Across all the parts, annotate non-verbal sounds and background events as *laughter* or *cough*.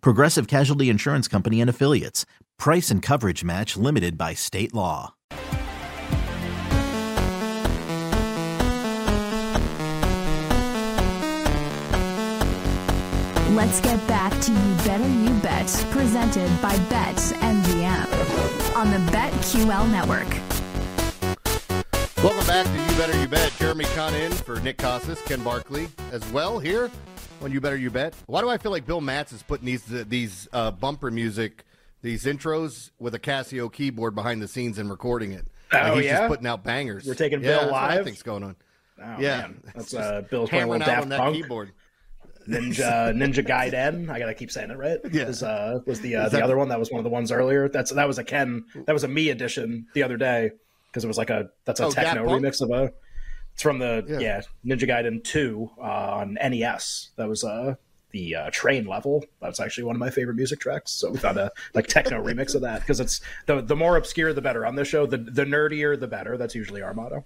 Progressive Casualty Insurance Company and Affiliates. Price and coverage match limited by state law. Let's get back to You Better You Bet, presented by BetMGM on the BetQL network. Back to You Better You Bet. Jeremy Conn in for Nick Kostos, Ken Barkley as well here on You Better You Bet. Why do I feel like Bill Matz is putting these these uh, bumper music, these intros with a Casio keyboard behind the scenes and recording it? Oh like he's yeah, just putting out bangers. We're taking yeah, Bill that's what I live. think's going on. Oh, yeah, man. *laughs* that's uh, Bill's playing a little Daft on that Punk. keyboard. Ninja *laughs* Ninja Gaiden. I gotta keep saying it right. Yeah. was, uh, was the uh, Is the that- other one that was one of the ones earlier. That's that was a Ken. That was a me edition the other day because it was like a that's a Oh, techno Punk? remix of a. It's from the Yeah. yeah, Ninja Gaiden two uh, on NES. That was uh the uh, train level. That's actually one of my favorite music tracks. So we found a like techno remix of that because it's the the more obscure the better on this show. The the nerdier the better. That's usually our motto.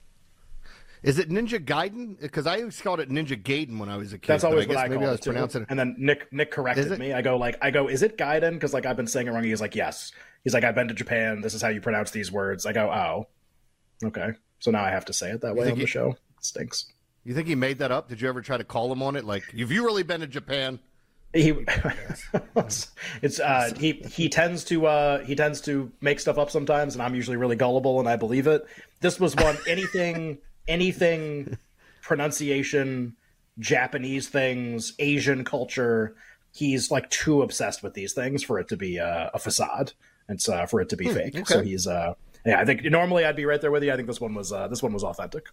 Is it Ninja Gaiden? Because I always called it Ninja Gaiden when I was a kid. That's always I what I maybe call I it was too. pronouncing it. And then Nick Nick Is corrected me. I go like I go, is it Gaiden? Because like I've been saying it wrong. He's like, yes. He's like, I've been to Japan. This is how you pronounce these words. I go, oh, okay. So now I have to say it that way on the he- show. It stinks. You think he made that up? Did you ever try to call him on it? Like, have you really been to Japan? He *laughs* it's, uh he he tends to uh he tends to make stuff up sometimes, and I'm usually really gullible and I believe it. This was one *laughs* anything anything pronunciation, Japanese things, Asian culture. He's like too obsessed with these things for it to be uh, a facade. It's uh, for it to be fake. So he's uh yeah. I think normally I'd be right there with you. I think this one was uh, this one was authentic.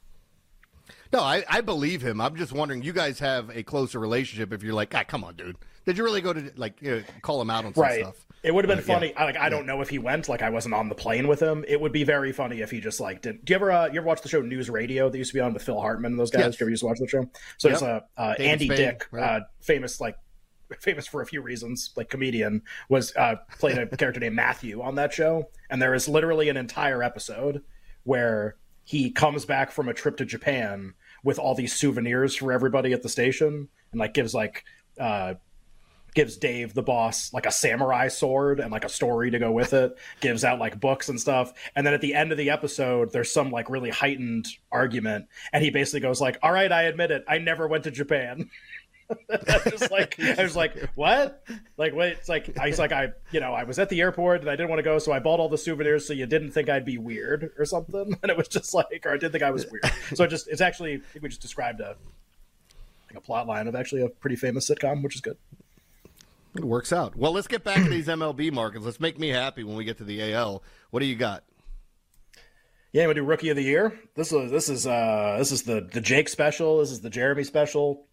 No, I, I believe him. I'm just wondering, you guys have a closer relationship if you're like, ah, come on, dude. Did you really go to, like, you know, call him out on some right. stuff? It would have been yeah. funny. I, like I don't know if he went. Like I wasn't on the plane with him. It would be very funny if he just like did. Do you ever uh, you ever watch the show News Radio that used to be on with Phil Hartman and those guys? Yes. Do you ever used to watch the show? So Yep. there's a uh, Andy Spade, Dick, right. uh, famous like famous for a few reasons, like comedian, was uh, played a *laughs* character named Matthew on that show, and there is literally an entire episode where he comes back from a trip to Japan with all these souvenirs for everybody at the station, and like gives like uh, gives Dave the boss like a samurai sword and like a story to go with it, *laughs* gives out like books and stuff. And then at the end of the episode, there's some like really heightened argument. And he basically goes like, All right, I admit it, I never went to Japan. *laughs* *laughs* I was like I was like, What? Like wait, it's like I was like I you know, I was at the airport and I didn't want to go, so I bought all the souvenirs so you didn't think I'd be weird or something. *laughs* And it was just like or I didn't think I was weird. So it just it's actually I think we just described a like a plot line of actually a pretty famous sitcom, which is good. It works out. Well, let's get back to these MLB markets. Let's make me happy when we get to the AL. What do you got? Yeah, we do rookie of the year. This is this is uh this is the the Jake special. This is the Jeremy special.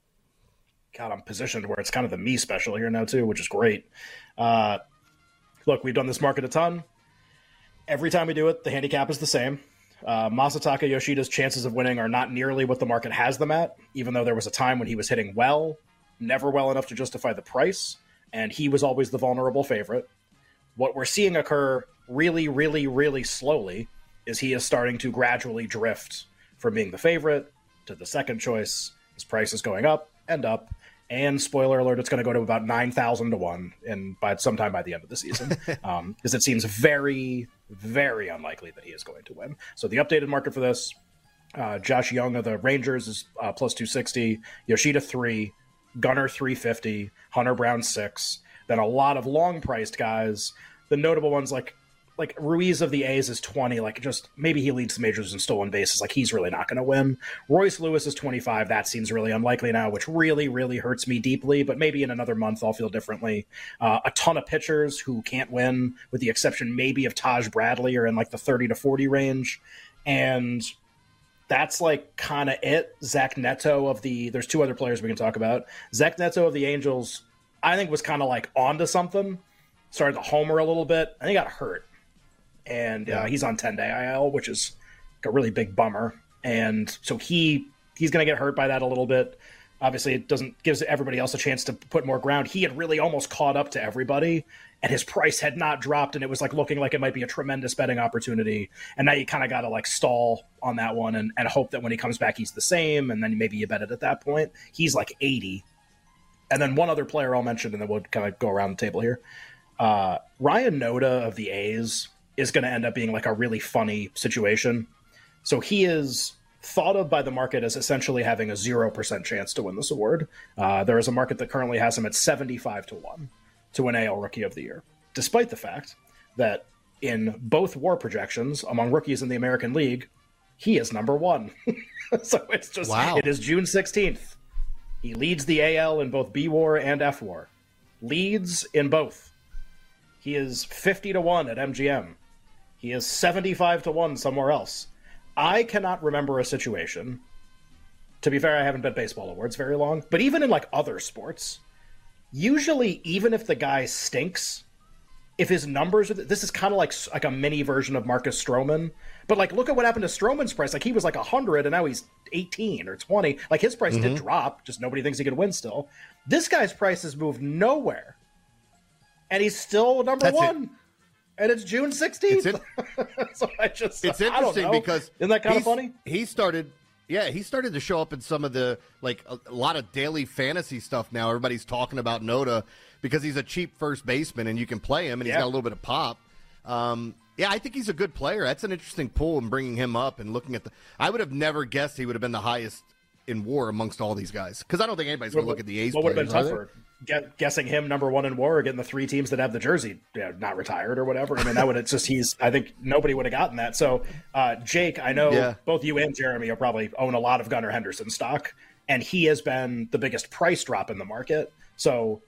God, I'm positioned where it's kind of the me special here now too, which is great. Uh, look, we've done this market a ton. Every time we do it, the handicap is the same. Uh, Masataka Yoshida's chances of winning are not nearly what the market has them at, even though there was a time when he was hitting well, never well enough to justify the price, and he was always the vulnerable favorite. What we're seeing occur really, really, really slowly is he is starting to gradually drift from being the favorite to the second choice. His price is going up and up. And spoiler alert, it's going to go to about 9,000 to 1 in, by sometime by the end of the season. *laughs* Because it seems very, very unlikely that he is going to win. So the updated market for this uh, Josh Jung of the Rangers is uh, plus 260, Yoshida 3, Gunnar 350, Hunter Brown 6. Then a lot of long priced guys. the notable ones like like Ruiz of the A's is 20. Like just maybe he leads the majors in stolen bases. Like he's really not going to win. Royce Lewis is 25. That seems really unlikely now, which really, really hurts me deeply. But maybe in another month I'll feel differently. Uh, a ton of pitchers who can't win, with the exception maybe of Taj Bradley, are in like the 30 to 40 range. And that's like kind of it. Zach Neto of the there's two other players we can talk about. Zach Neto of the Angels, I think was kind of like onto something. Started to homer a little bit. and he got hurt and uh, he's on 10 day IL, which is a really big bummer. And so he he's going to get hurt by that a little bit. Obviously, it doesn't gives everybody else a chance to put more ground. He had really almost caught up to everybody, and his price had not dropped, and it was like looking like it might be a tremendous betting opportunity. And now you kind of got to like stall on that one and, and hope that when he comes back, he's the same, and then maybe you bet it at that point. He's like 80. And then one other player I'll mention, and then we'll kind of go around the table here. Uh, Ryan Noda of the A's is going to end up being like a really funny situation. So he is thought of by the market as essentially having a 0% chance to win this award. Uh, there is a market that currently has him at 75 to 1 to win AL Rookie of the Year, despite the fact that in both war projections among rookies in the American League, he is number one. *laughs* so it's just, wow. it is June 16th. He leads the AL in both B War and F War. Leads in both. He is 50 to 1 at MGM. He is 75 to 1 somewhere else. I cannot remember a situation. To be fair, I haven't bet baseball awards very long, but even in like other sports, usually even if the guy stinks, if his numbers are this is kind of like like a mini version of Marcus Stroman. But like look at what happened to Stroman's price. Like he was like 100 and now he's 18 or 20. Like his price mm-hmm. did drop, just nobody thinks he could win still. This guy's price has moved nowhere. And he's still number That's 1. It and it's June 16th. *laughs* so I just It's interesting because isn't that kind of funny? He started yeah, he started to show up in some of the like a, a, lot of daily fantasy stuff now. Everybody's talking about Noda because he's a cheap first baseman and you can play him and he's got a little bit of pop. Um, yeah, I think he's a good player. That's an interesting pull and bringing him up and looking at the. I would have never guessed he would have been the highest in WAR amongst all these guys because I don't think anybody's going to look at the A's. What would have been tougher? Guessing him number one in WAR getting the three teams that have the jersey you know, not retired or whatever. I mean, that would it's just he's. I think nobody would have gotten that. So, uh, Jake, I know yeah. both you and Jeremy will probably own a lot of Gunnar Henderson stock, and he has been the biggest price drop in the market. So,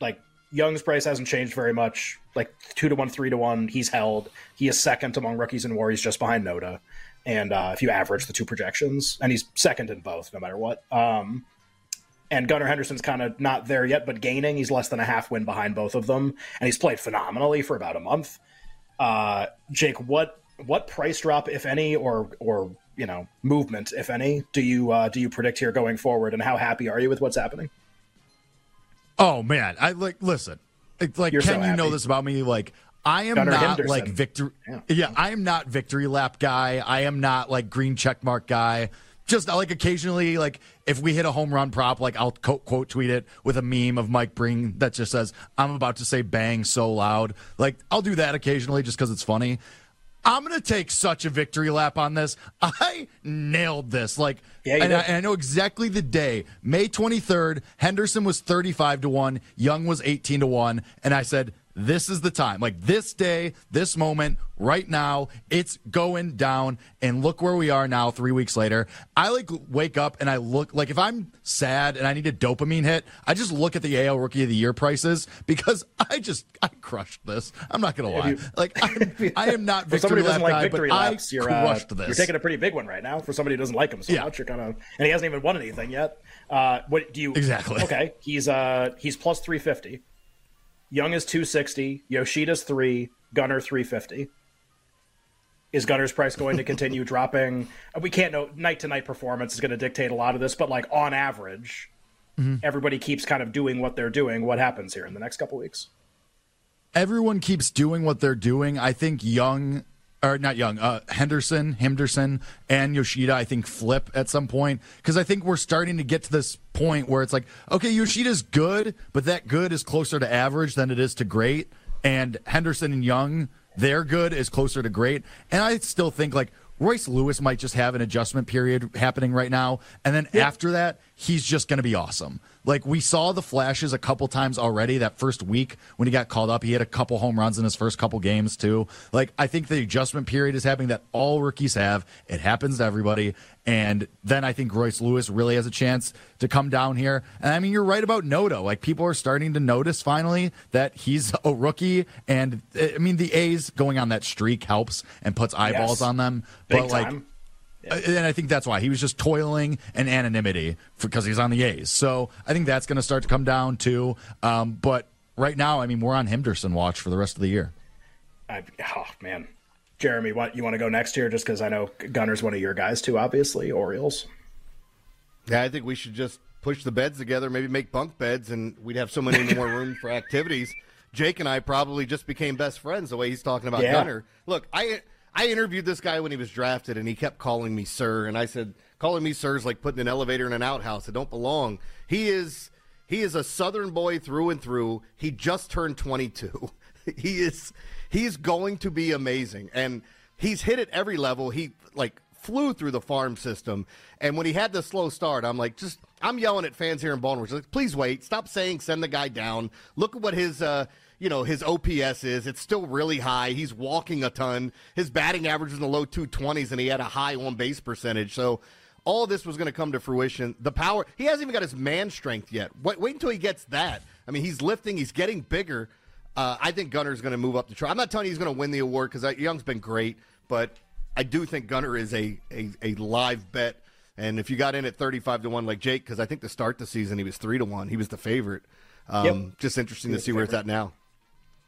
like Jung's price hasn't changed very much. Like two to one, three to one, he's held. He is second among rookies in WAR. He's just behind Noda and uh, if you average the two projections, and he's second in both, no matter what. Um, and Gunnar Henderson's kind of not there yet, but gaining. He's less than a half win behind both of them, and he's played phenomenally for about a month. Uh, Jake, what what price drop, if any, or or you know movement, if any, do you uh, do you predict here going forward, and how happy are you with what's happening? Oh man, I like listen. Like, You're Ken, so you know this about me. Like, I am Gunnar not Henderson. like victory. Yeah. yeah, I am not victory lap guy. I am not like green check mark guy. Just like occasionally, like if we hit a home run prop, like I'll quote, quote tweet it with a meme of Mike Breen that just says, "I'm about to say bang so loud." Like I'll do that occasionally just because it's funny. I'm going to take such a victory lap on this. I nailed this. Like, yeah, and I, and, I, know exactly the day, May 23rd. Henderson was 35 to one, Jung was 18 to one, and I said this is the time. Like this day, this moment, right now, it's going down. And look where we are now, three weeks later. I like wake up and I look like if I'm sad and I need a dopamine hit, I just look at the AL Rookie of the Year prices because I just I crushed this. I'm not gonna lie. You, like *laughs* I'm, I am not for somebody who doesn't like guy, victory laps. You're uh, crushed this. You're taking a pretty big one right now for somebody who doesn't like him so yeah. much. You're kind of and he hasn't even won anything yet. Uh, what do you exactly? Okay, he's uh he's plus three fifty. Jung is 260, Yoshida's 3, Gunnar 350. Is Gunnar's price going to continue *laughs* dropping? We can't know. Night to night performance is going to dictate a lot of this, but like on average, mm-hmm. everybody keeps kind of doing what they're doing. What happens here in the next couple weeks? Everyone keeps doing what they're doing. I think Young or not Jung, uh, Henderson, Henderson, and Yoshida, I think flip at some point. Because I think we're starting to get to this point where it's like, okay, Yoshida's good, but that good is closer to average than it is to great, and Henderson and Jung, their good is closer to great, and I still think like Royce Lewis might just have an adjustment period happening right now, and then after that, he's just going to be awesome. Like we saw the flashes a couple times already. That first week when he got called up, he had a couple home runs in his first couple games too. Like I think the adjustment period is happening that all rookies have. It happens to everybody. And then I think Royce Lewis really has a chance to come down here. And I mean, you're right about Noda. Like people are starting to notice finally that he's a rookie. And I mean, the A's going on that streak helps and puts eyeballs yes. on them. Big but like, yeah. And I think that's why he was just toiling and anonymity because he's on the A's. So I think that's going to start to come down too. Um, but right now, I mean, we're on Henderson watch for the rest of the year. I, oh man, Jeremy, what you want to go next year? Just because I know Gunnar's one of your guys too, obviously Orioles. Yeah, I think we should just push the beds together, maybe make bunk beds, and we'd have so many *laughs* more room for activities. Jake and I probably just became best friends the way he's talking about yeah. Gunner. Look, I I interviewed this guy when he was drafted, and he kept calling me sir, and I said calling me sir is like putting an elevator in an outhouse. It don't belong. He is he is a Southern boy through and through. He just turned 22. *laughs* he is he's going to be amazing. And he's hit at every level. He like flew through the farm system. And when he had the slow start, I'm like, just I'm yelling at fans here in Baltimore. Like, please wait. Stop saying send the guy down. Look at what his uh you know his OPS is. It's still really high. He's walking a ton. His batting average is in the low 220s, and he had a high on base percentage. So all this was going to come to fruition. The power. He hasn't even got his man strength yet. Wait, wait until he gets that. I mean, he's lifting. He's getting bigger. Uh, I think Gunnar's going to move up the try. I'm not telling you he's going to win the award because Jung's been great, but I do think Gunner is a, a, a live bet. And if you got in at 35 to 1 like Jake, because I think to start the season he was 3 to 1, he was the favorite. Um, yep. Just interesting to see where it's at now.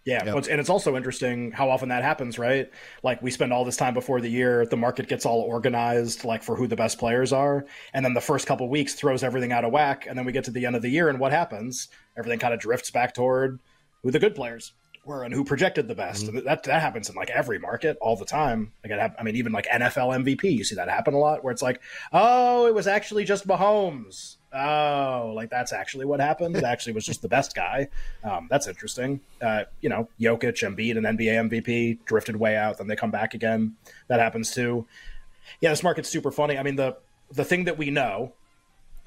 Yeah, yep. and it's also interesting how often that happens, right? Like we spend all this time before the year, the market gets all organized, like for who the best players are, and then the first couple weeks throws everything out of whack, and then we get to the end of the year, and what happens? Everything kind of drifts back toward who the good players were and who projected the best. Mm-hmm. That that happens in like every market all the time. Like it, I mean, even like NFL MVP, you see that happen a lot, where it's like, oh, it was actually just Mahomes. Oh, like that's actually what happened. It actually was just the best guy. Um, that's interesting. Uh, you know, Jokic, Embiid, and NBA MVP drifted way out, then they come back again. That happens too. Yeah, this market's super funny. I mean, the the thing that we know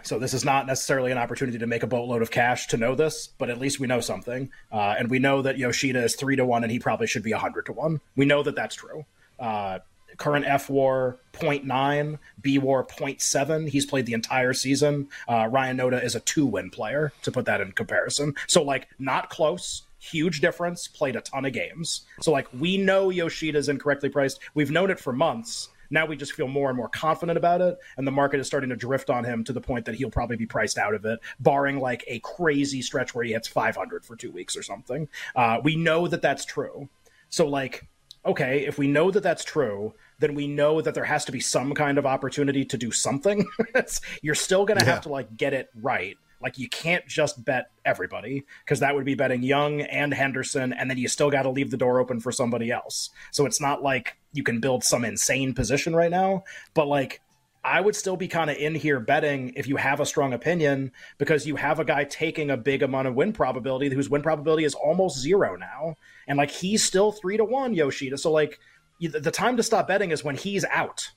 so this is not necessarily an opportunity to make a boatload of cash to know this, but at least we know something, uh, and we know that Yoshida is three to one, and he probably should be hundred to one. We know that that's true. Uh, current F WAR 0.9, B WAR 0.7. He's played the entire season. Uh, Ryan Noda is a two win player, to put that in comparison. So, like, not close. Huge difference. Played a ton of games. So, like, we know Yoshida's incorrectly priced. We've known it for months. Now we just feel more and more confident about it, and the market is starting to drift on him to the point that he'll probably be priced out of it, barring like a crazy stretch where he hits 500 for two weeks or something. Uh, we know that that's true. So, like, okay, if we know that that's true, then we know that there has to be some kind of opportunity to do something. *laughs* You're still going to yeah. have to like get it right. Like you can't just bet everybody because that would be betting Jung and Henderson, and then you still got to leave the door open for somebody else. So it's not like you can build some insane position right now, but like I would still be kind of in here betting if you have a strong opinion because you have a guy taking a big amount of win probability whose win probability is almost zero now, and like he's still three to one Yoshida. So like the time to stop betting is when he's out.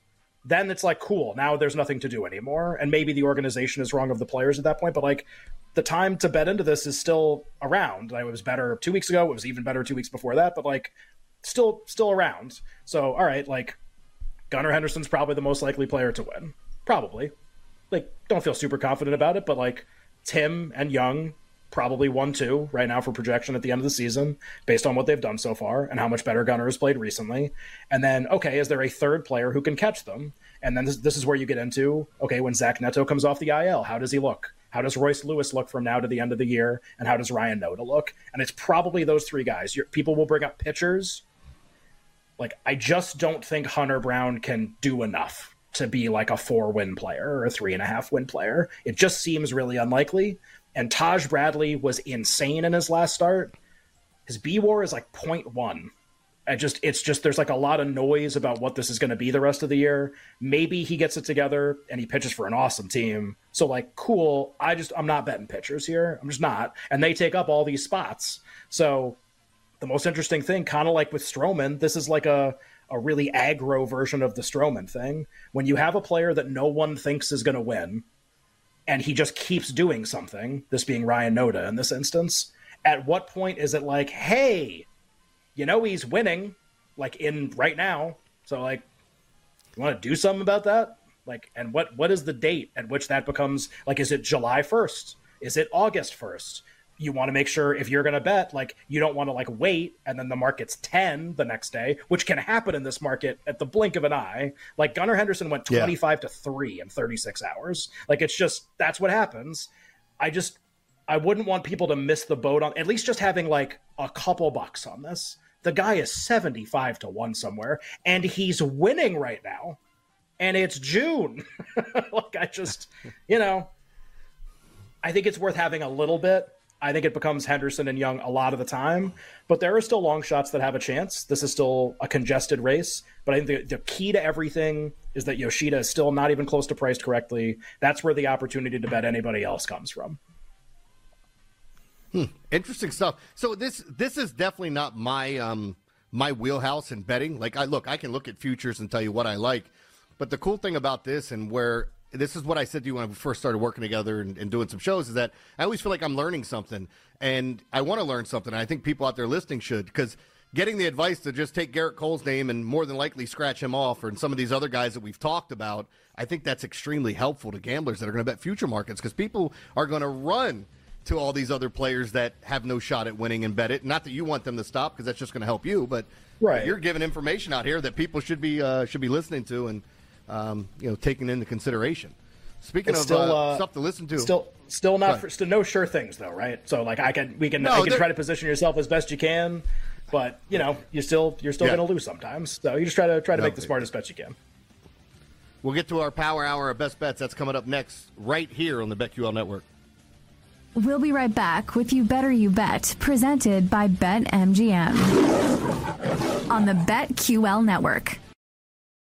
Then it's like cool. Now there's nothing to do anymore. And maybe the organization is wrong of the players at that point but like the time to bet into this is still around. Like, it was better two weeks ago. It was even better two weeks before that but like still still around. So all right like gunnar henderson's probably the most likely player to win probably like don't feel super confident about it but like tim and Jung probably one two right now for projection at the end of the season based on what they've done so far and how much better Gunnar has played recently. And then, okay, is there a third player who can catch them? And then this, this is where you get into okay, when Zach Neto comes off the IL, how does he look? How does Royce Lewis look from now to the end of the year? And how does Ryan Noda look? And it's probably those three guys. People will bring up pitchers. Like, I just don't think Hunter Brown can do enough to be like a four win player or a three and a half win player. It just seems really unlikely. And Taj Bradley was insane in his last start. His B WAR is like 0.1. I just it's just there's like a lot of noise about what this is going to be the rest of the year. Maybe he gets it together and he pitches for an awesome team. So like cool. I just I'm not betting pitchers here. I'm just not. And they take up all these spots. So the most interesting thing, kind of like with Stroman, this is like a a really aggro version of the Stroman thing. When you have a player that no one thinks is going to win, and he just keeps doing something, this being Ryan Noda in this instance, at what point is it like, hey, you know he's winning, like in right now, so like, you want to do something about that? Like, and what what is the date at which that becomes like? Is it July first? Is it August first? You want to make sure if you're going to bet, like you don't want to like wait and then the market's 10 the next day, which can happen in this market at the blink of an eye. Like Gunnar Henderson went 25 yeah. to 3 in 36 hours. Like it's just that's what happens. I just I wouldn't want people to miss the boat on at least just having like a couple bucks on this. The guy is 75 to 1 somewhere and he's winning right now. And it's June. *laughs* like I just, you know, I think it's worth having a little bit I think it becomes Henderson and Jung a lot of the time, but there are still long shots that have a chance. This is still a congested race, but I think the, the, key to everything is that Yoshida is still not even close to priced correctly. That's where the opportunity to bet anybody else comes from. Hmm. Interesting stuff. So this this is definitely not my um my wheelhouse in betting. Like I look, I can look at futures and tell you what I like, but the cool thing about this and where this is what I said to you when I first started working together and, and, doing some shows is that I always feel like I'm learning something and I want to learn something. I think people out there listening should because getting the advice to just take Gerrit Cole's name and more than likely scratch him off or some of these other guys that we've talked about, I think that's extremely helpful to gamblers that are going to bet future markets because people are going to run to all these other players that have no shot at winning and bet it. Not that you want them to stop because that's just going to help you, but right. you're giving information out here that people should be uh, should be listening to and – um, you know, taken into consideration. Speaking it's of still, uh, uh, stuff to listen to, still, still not, for, still no sure things though, right? So like, I can, we can, no, I can try to position yourself as best you can, but you know, you still, you're still yeah. going to lose sometimes. So you just try to try to no, make the smartest bets you can. We'll get to our power hour of best bets. That's coming up next, right here on the BetQL Network. We'll be right back with You Better You Bet, presented by BetMGM on the BetQL Network.